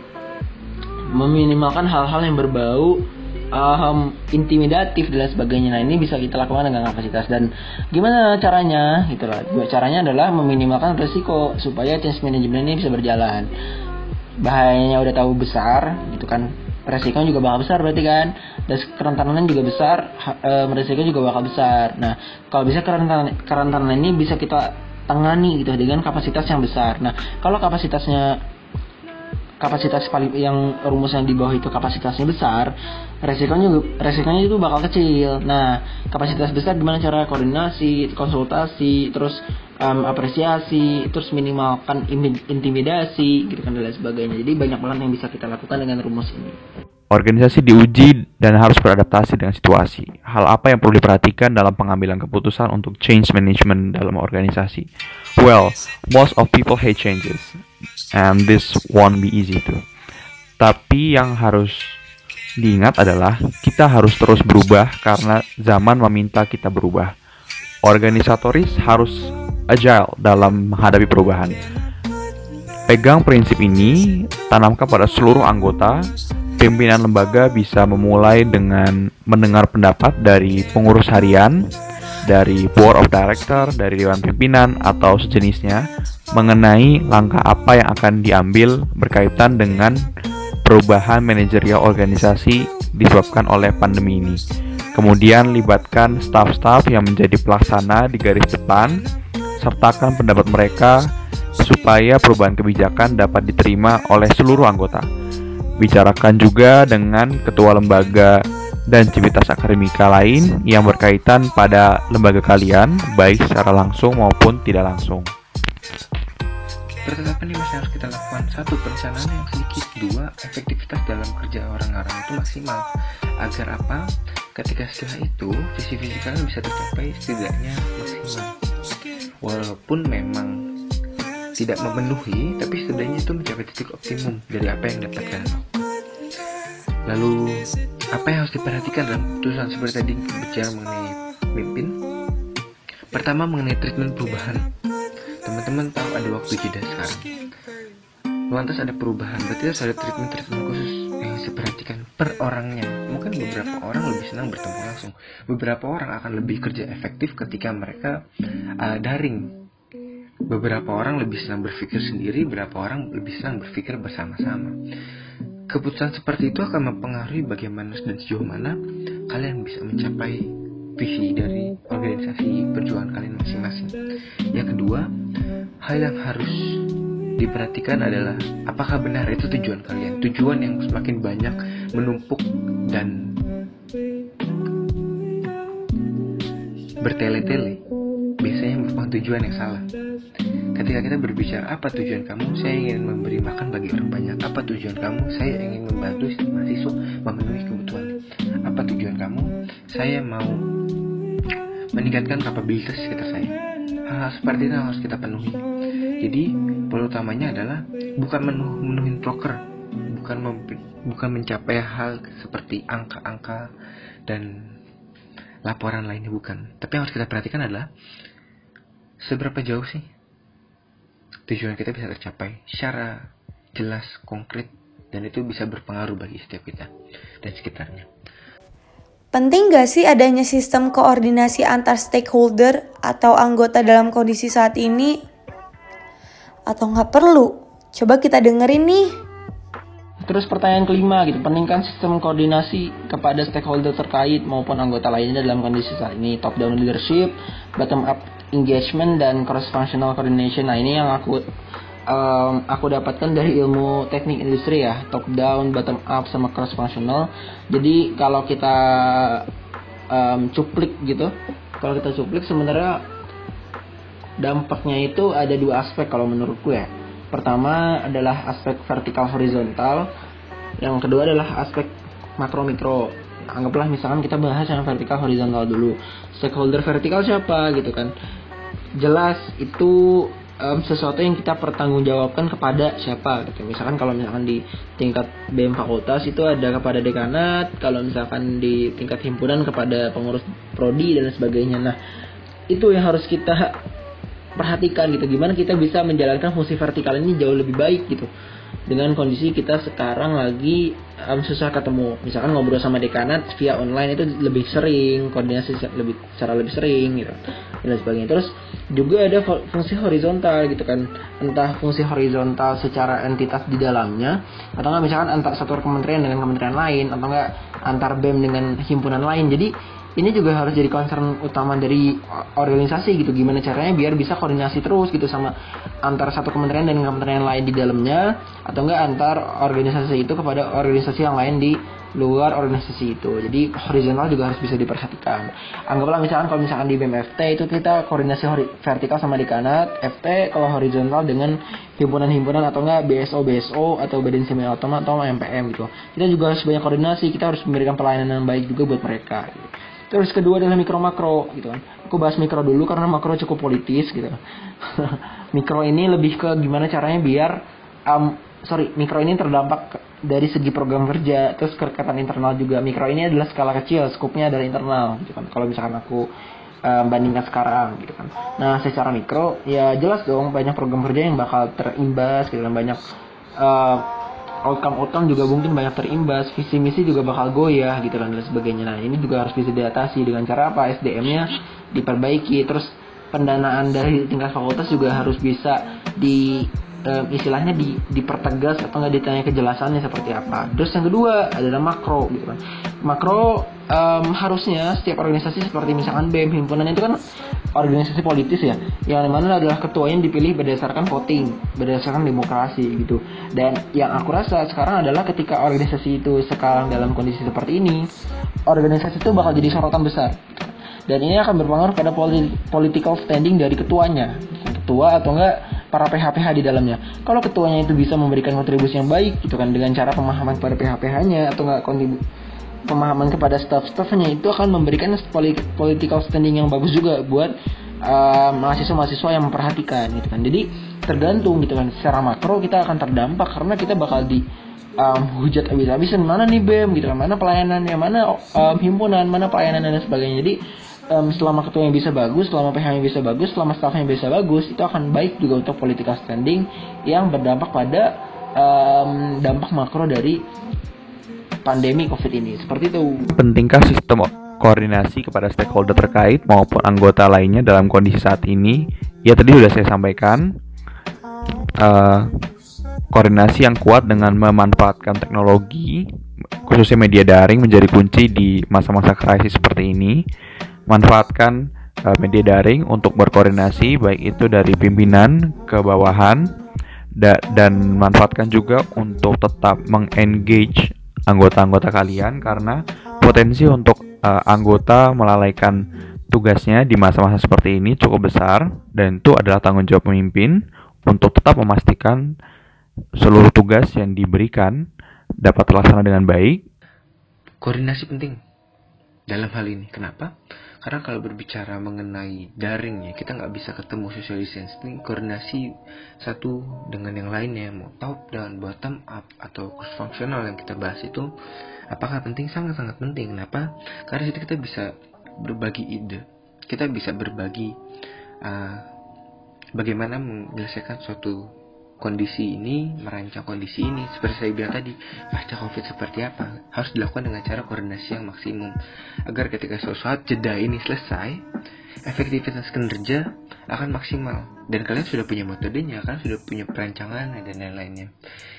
meminimalkan hal-hal yang berbau um, intimidatif dan sebagainya. Nah ini bisa kita lakukan dengan kapasitas. Dan gimana caranya? Gitu lah. Caranya adalah meminimalkan resiko supaya change management ini bisa berjalan. Bahayanya udah tahu besar gitu kan resikonya juga bakal besar berarti kan dan kerentanan juga besar um, resiko juga bakal besar nah kalau bisa kerentanan kerentanan ini bisa kita tangani gitu dengan kapasitas yang besar. Nah, kalau kapasitasnya kapasitas paling yang rumus yang di bawah itu kapasitasnya besar, resikonya resikonya itu bakal kecil. Nah, kapasitas besar gimana cara koordinasi, konsultasi, terus um, apresiasi, terus minimalkan intimidasi, gitu kan dan lain sebagainya. Jadi banyak banget yang bisa kita lakukan dengan rumus ini. Organisasi diuji dan harus beradaptasi dengan situasi. Hal apa yang perlu diperhatikan dalam pengambilan keputusan untuk change management dalam organisasi? Well, most of people hate changes, and this won't be easy too. Tapi yang harus diingat adalah kita harus terus berubah karena zaman meminta kita berubah. Organisatoris harus agile dalam menghadapi perubahan. Pegang prinsip ini, tanamkan pada seluruh anggota pimpinan lembaga bisa memulai dengan mendengar pendapat dari pengurus harian, dari board of director, dari dewan pimpinan atau sejenisnya mengenai langkah apa yang akan diambil berkaitan dengan perubahan manajerial organisasi disebabkan oleh pandemi ini. Kemudian libatkan staf-staf yang menjadi pelaksana di garis depan, sertakan pendapat mereka supaya perubahan kebijakan dapat diterima oleh seluruh anggota. Bicarakan juga dengan ketua lembaga dan civitas akademika lain yang berkaitan pada lembaga kalian, baik secara langsung maupun tidak langsung. Pertetapan yang masih harus kita lakukan Satu, perencanaan yang sedikit Dua, efektivitas dalam kerja orang-orang itu maksimal Agar apa? Ketika setelah itu, visi-visi kalian bisa tercapai setidaknya maksimal Walaupun memang tidak memenuhi, tapi setidaknya itu mencapai titik optimum dari apa yang dapatkan. Lalu, apa yang harus diperhatikan dalam keputusan seperti tadi bicara mengenai pemimpin? Pertama mengenai treatment perubahan. Teman-teman tahu ada waktu jeda sekarang. Lantas ada perubahan, berarti harus ada treatment-treatment khusus yang per orangnya. Mungkin beberapa orang lebih senang bertemu langsung. Beberapa orang akan lebih kerja efektif ketika mereka uh, daring Beberapa orang lebih senang berpikir sendiri, beberapa orang lebih senang berpikir bersama-sama. Keputusan seperti itu akan mempengaruhi bagaimana dan sejauh mana kalian bisa mencapai visi dari organisasi perjuangan kalian masing-masing. Yang kedua, hal yang harus diperhatikan adalah apakah benar itu tujuan kalian, tujuan yang semakin banyak menumpuk dan bertele-tele biasanya merupakan tujuan yang salah. Ketika kita berbicara apa tujuan kamu, saya ingin memberi makan bagi orang banyak. Apa tujuan kamu, saya ingin membantu mahasiswa memenuhi kebutuhan. Apa tujuan kamu, saya mau meningkatkan kapabilitas sekitar saya. Hal-hal seperti itu harus kita penuhi. Jadi, poin utamanya adalah bukan menuh, menuhin proker, bukan bukan mencapai hal seperti angka-angka dan laporan lainnya bukan. Tapi yang harus kita perhatikan adalah seberapa jauh sih tujuan kita bisa tercapai secara jelas, konkret, dan itu bisa berpengaruh bagi setiap kita dan sekitarnya. Penting gak sih adanya sistem koordinasi antar stakeholder atau anggota dalam kondisi saat ini? Atau nggak perlu? Coba kita dengerin nih. Terus pertanyaan kelima gitu, peningkatan sistem koordinasi kepada stakeholder terkait maupun anggota lainnya dalam kondisi saat ini, top down leadership, bottom up engagement dan cross functional coordination. Nah, ini yang aku um, aku dapatkan dari ilmu teknik industri ya, top down, bottom up sama cross functional. Jadi kalau kita um, cuplik gitu, kalau kita cuplik sebenarnya dampaknya itu ada dua aspek kalau menurutku ya Pertama adalah aspek vertikal horizontal, yang kedua adalah aspek makro mikro. Anggaplah misalkan kita bahas yang vertikal horizontal dulu. Stakeholder vertikal siapa gitu kan? Jelas itu um, sesuatu yang kita pertanggungjawabkan kepada siapa gitu. Misalkan kalau misalkan di tingkat BM fakultas itu ada kepada dekanat, kalau misalkan di tingkat himpunan kepada pengurus prodi dan sebagainya. Nah, itu yang harus kita perhatikan gitu. Gimana kita bisa menjalankan fungsi vertikal ini jauh lebih baik gitu. Dengan kondisi kita sekarang lagi um, susah ketemu. Misalkan ngobrol sama dekanat via online itu lebih sering koordinasi lebih secara lebih sering gitu dan sebagainya. Terus juga ada fungsi horizontal gitu kan. Entah fungsi horizontal secara entitas di dalamnya atau enggak misalkan antar satu kementerian dengan kementerian lain atau enggak antar BEM dengan himpunan lain. Jadi ini juga harus jadi concern utama dari organisasi gitu. Gimana caranya biar bisa koordinasi terus gitu sama antar satu kementerian dan kementerian lain di dalamnya atau enggak antar organisasi itu kepada organisasi yang lain di luar organisasi itu jadi horizontal juga harus bisa diperhatikan anggaplah misalkan kalau misalkan di BMFT itu kita koordinasi vertikal sama di kanat FT kalau horizontal dengan himpunan-himpunan atau enggak BSO BSO atau badan semi otomat atau MPM gitu kita juga harus banyak koordinasi kita harus memberikan pelayanan yang baik juga buat mereka gitu. Terus kedua adalah mikro makro gitu kan. Aku bahas mikro dulu karena makro cukup politis gitu. mikro ini lebih ke gimana caranya biar um, sorry mikro ini terdampak dari segi program kerja terus kerekatan internal juga. Mikro ini adalah skala kecil, skupnya adalah internal gitu kan. Kalau misalkan aku um, bandingkan sekarang gitu kan. Nah, secara mikro ya jelas dong banyak program kerja yang bakal terimbas gitu kan banyak uh, outcome-outcome juga mungkin banyak terimbas, visi misi juga bakal goyah gitu kan dan sebagainya. Nah ini juga harus bisa diatasi dengan cara apa? SDM-nya diperbaiki, terus pendanaan dari tingkat fakultas juga harus bisa di um, istilahnya di, dipertegas atau nggak ditanya kejelasannya seperti apa. Terus yang kedua adalah makro gitu kan. Makro um, harusnya setiap organisasi seperti misalkan BEM himpunan itu kan organisasi politis ya, yang mana adalah ketuanya dipilih berdasarkan voting, berdasarkan demokrasi gitu. Dan yang aku rasa sekarang adalah ketika organisasi itu sekarang dalam kondisi seperti ini, organisasi itu bakal jadi sorotan besar. Dan ini akan berpengaruh pada political standing dari ketuanya, ketua atau enggak para PHPH di dalamnya. Kalau ketuanya itu bisa memberikan kontribusi yang baik gitu kan dengan cara pemahaman kepada PHPH-nya atau enggak kontribusi pemahaman kepada staff-staffnya itu akan memberikan political standing yang bagus juga buat uh, mahasiswa-mahasiswa yang memperhatikan gitu kan. Jadi tergantung gitu kan secara makro kita akan terdampak karena kita bakal di um, hujat habis-habisan mana nih BEM gitu kan mana pelayanannya mana um, himpunan mana pelayanan dan sebagainya jadi um, selama ketuanya bisa bagus, selama PH-nya bisa bagus, selama staffnya bisa bagus, itu akan baik juga untuk political standing yang berdampak pada um, dampak makro dari pandemi COVID ini. Seperti itu. Pentingkah sistem koordinasi kepada stakeholder terkait maupun anggota lainnya dalam kondisi saat ini? Ya tadi sudah saya sampaikan. Uh, koordinasi yang kuat dengan memanfaatkan teknologi khususnya media daring menjadi kunci di masa-masa krisis seperti ini manfaatkan uh, media daring untuk berkoordinasi baik itu dari pimpinan ke bawahan da dan manfaatkan juga untuk tetap mengengage anggota-anggota kalian karena potensi untuk uh, anggota melalaikan tugasnya di masa-masa seperti ini cukup besar dan itu adalah tanggung jawab pemimpin untuk tetap memastikan seluruh tugas yang diberikan dapat terlaksana dengan baik. Koordinasi penting dalam hal ini. Kenapa? Karena kalau berbicara mengenai daring ya, kita nggak bisa ketemu social distancing, koordinasi satu dengan yang lainnya, mau top dan bottom up atau cross functional yang kita bahas itu, apakah penting? Sangat-sangat penting. Kenapa? Karena situ kita bisa berbagi ide, kita bisa berbagi uh, bagaimana menyelesaikan suatu kondisi ini, merancang kondisi ini. Seperti saya bilang tadi, pasca COVID seperti apa? Harus dilakukan dengan cara koordinasi yang maksimum. Agar ketika suatu jeda ini selesai, efektivitas kinerja akan maksimal. Dan kalian sudah punya metodenya, kalian sudah punya perancangan dan lain-lainnya.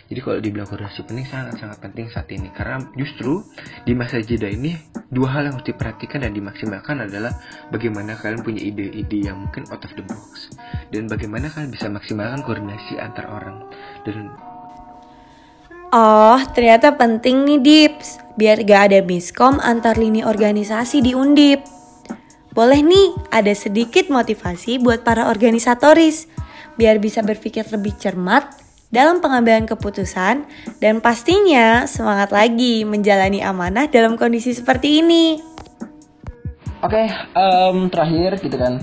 Jadi kalau dibilang koordinasi penting sangat-sangat penting saat ini karena justru di masa jeda ini dua hal yang harus diperhatikan dan dimaksimalkan adalah bagaimana kalian punya ide-ide yang mungkin out of the box dan bagaimana kalian bisa maksimalkan koordinasi antar orang dan Oh, ternyata penting nih Dips, biar gak ada miskom antar lini organisasi di Undip. Boleh nih, ada sedikit motivasi buat para organisatoris, biar bisa berpikir lebih cermat dalam pengambilan keputusan dan pastinya semangat lagi menjalani amanah dalam kondisi seperti ini. Oke, um, terakhir gitu kan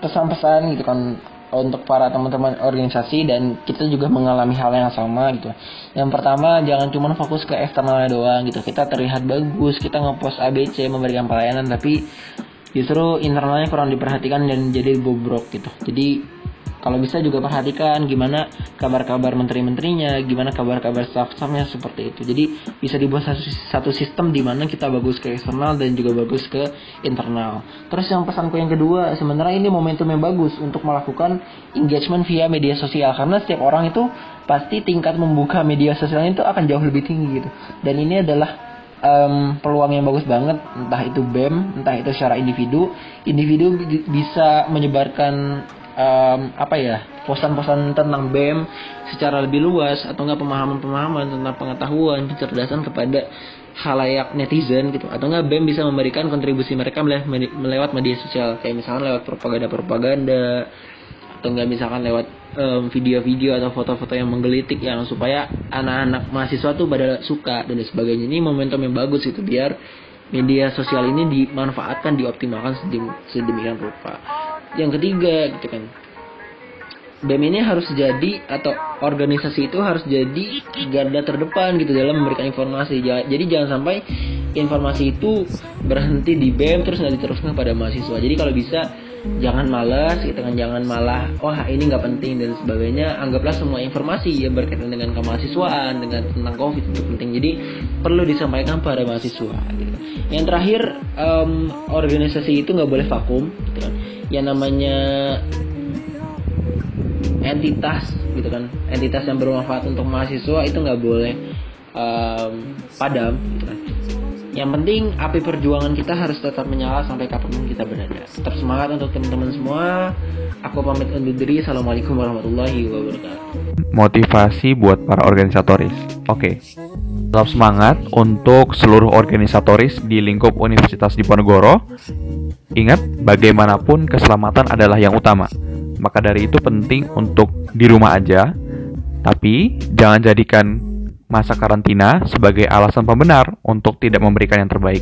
pesan-pesan gitu kan untuk para teman-teman organisasi dan kita juga mengalami hal yang sama gitu. Yang pertama jangan cuma fokus ke eksternalnya doang gitu. Kita terlihat bagus, kita ngepost ABC memberikan pelayanan tapi justru internalnya kurang diperhatikan dan jadi bobrok gitu. Jadi kalau bisa juga perhatikan gimana kabar-kabar menteri-menterinya, gimana kabar-kabar staff-staffnya seperti itu. Jadi bisa dibuat satu, sistem di mana kita bagus ke eksternal dan juga bagus ke internal. Terus yang pesanku yang kedua, sebenarnya ini momentum yang bagus untuk melakukan engagement via media sosial karena setiap orang itu pasti tingkat membuka media sosialnya itu akan jauh lebih tinggi gitu. Dan ini adalah um, peluang yang bagus banget entah itu BEM entah itu secara individu individu bisa menyebarkan um, apa ya posan-posan tentang BEM secara lebih luas atau enggak pemahaman-pemahaman tentang pengetahuan kecerdasan kepada halayak netizen gitu. Atau enggak BEM bisa memberikan kontribusi mereka melewat media sosial. Kayak misalkan lewat propaganda-propaganda atau enggak misalkan lewat video-video um, atau foto-foto yang menggelitik yang supaya anak-anak mahasiswa tuh pada suka dan sebagainya. Ini momentum yang bagus itu biar media sosial ini dimanfaatkan dioptimalkan sedemikian rupa yang ketiga gitu kan BEM ini harus jadi atau organisasi itu harus jadi garda terdepan gitu dalam memberikan informasi. Jadi jangan sampai informasi itu berhenti di BEM terus nggak diteruskan pada mahasiswa. Jadi kalau bisa jangan malas gitu kan jangan malah wah ini nggak penting dan sebagainya. Anggaplah semua informasi yang berkaitan dengan kemahasiswaan dengan tentang covid itu penting. Jadi perlu disampaikan pada mahasiswa gitu. yang terakhir um, organisasi itu nggak boleh vakum gitu kan. Yang namanya entitas gitu kan. Entitas yang bermanfaat untuk mahasiswa itu nggak boleh um, padam gitu kan yang penting api perjuangan kita harus tetap menyala sampai kapan pun kita berada. Tetap semangat untuk teman-teman semua. Aku pamit undur diri. Assalamualaikum warahmatullahi wabarakatuh. Motivasi buat para organisatoris. Oke. Okay. Tetap semangat untuk seluruh organisatoris di lingkup Universitas Diponegoro. Ingat, bagaimanapun keselamatan adalah yang utama. Maka dari itu penting untuk di rumah aja. Tapi jangan jadikan masa karantina sebagai alasan pembenar untuk tidak memberikan yang terbaik.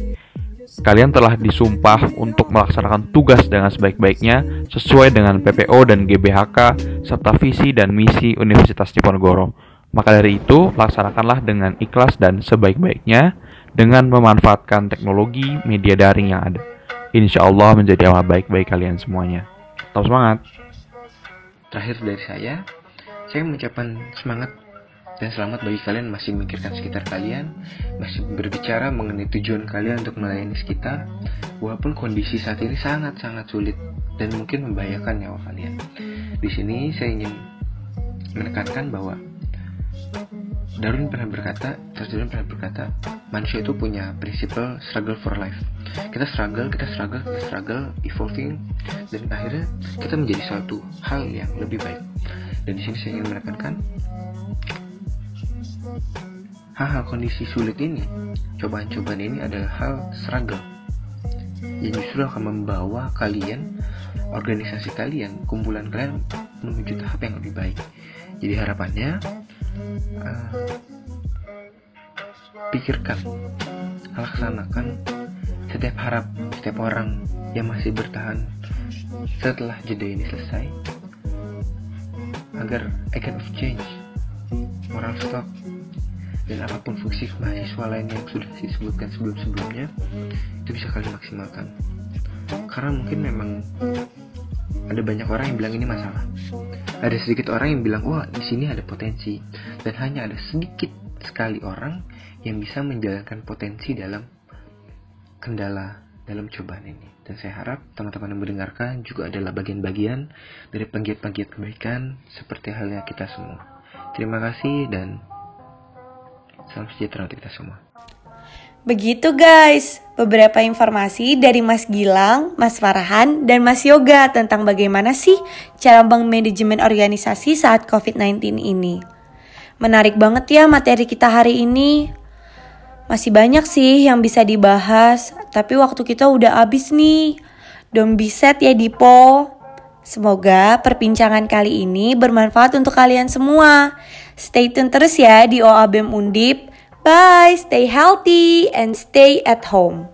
Kalian telah disumpah untuk melaksanakan tugas dengan sebaik-baiknya sesuai dengan PPO dan GBHK serta visi dan misi Universitas Diponegoro. Maka dari itu, laksanakanlah dengan ikhlas dan sebaik-baiknya dengan memanfaatkan teknologi media daring yang ada. Insya Allah menjadi amal baik bagi kalian semuanya. Tetap semangat. Terakhir dari saya, saya mengucapkan semangat dan selamat bagi kalian masih memikirkan sekitar kalian, masih berbicara mengenai tujuan kalian untuk melayani sekitar, walaupun kondisi saat ini sangat-sangat sulit dan mungkin membahayakan nyawa kalian. Di sini saya ingin menekankan bahwa Darwin pernah berkata, Charles Darwin pernah berkata, manusia itu punya prinsipal struggle for life. Kita struggle, kita struggle, kita struggle, evolving, dan akhirnya kita menjadi suatu hal yang lebih baik. Dan di sini saya ingin menekankan hal-hal kondisi sulit ini, cobaan-cobaan ini adalah hal struggle yang justru akan membawa kalian, organisasi kalian, kumpulan kalian menuju tahap yang lebih baik. Jadi harapannya, uh, pikirkan, laksanakan setiap harap setiap orang yang masih bertahan setelah jeda ini selesai agar agent of change moral stop dan apa pun fungsi mahasiswa lain yang sudah disebutkan sebelum-sebelumnya itu bisa kalian maksimalkan. Karena mungkin memang ada banyak orang yang bilang ini masalah. Ada sedikit orang yang bilang wah di sini ada potensi. Dan hanya ada sedikit sekali orang yang bisa menjalankan potensi dalam kendala dalam cobaan ini. Dan saya harap teman-teman yang mendengarkan juga adalah bagian-bagian dari penggiat-penggiat kebaikan seperti halnya kita semua. Terima kasih dan salam sejahtera untuk kita semua. Begitu guys, beberapa informasi dari Mas Gilang, Mas Farhan, dan Mas Yoga tentang bagaimana sih cara manajemen organisasi saat COVID-19 ini. Menarik banget ya materi kita hari ini. Masih banyak sih yang bisa dibahas, tapi waktu kita udah habis nih. Don't be sad ya Dipo. Semoga perbincangan kali ini bermanfaat untuk kalian semua. Stay tune terus ya di OABM Undip. Bye, stay healthy and stay at home.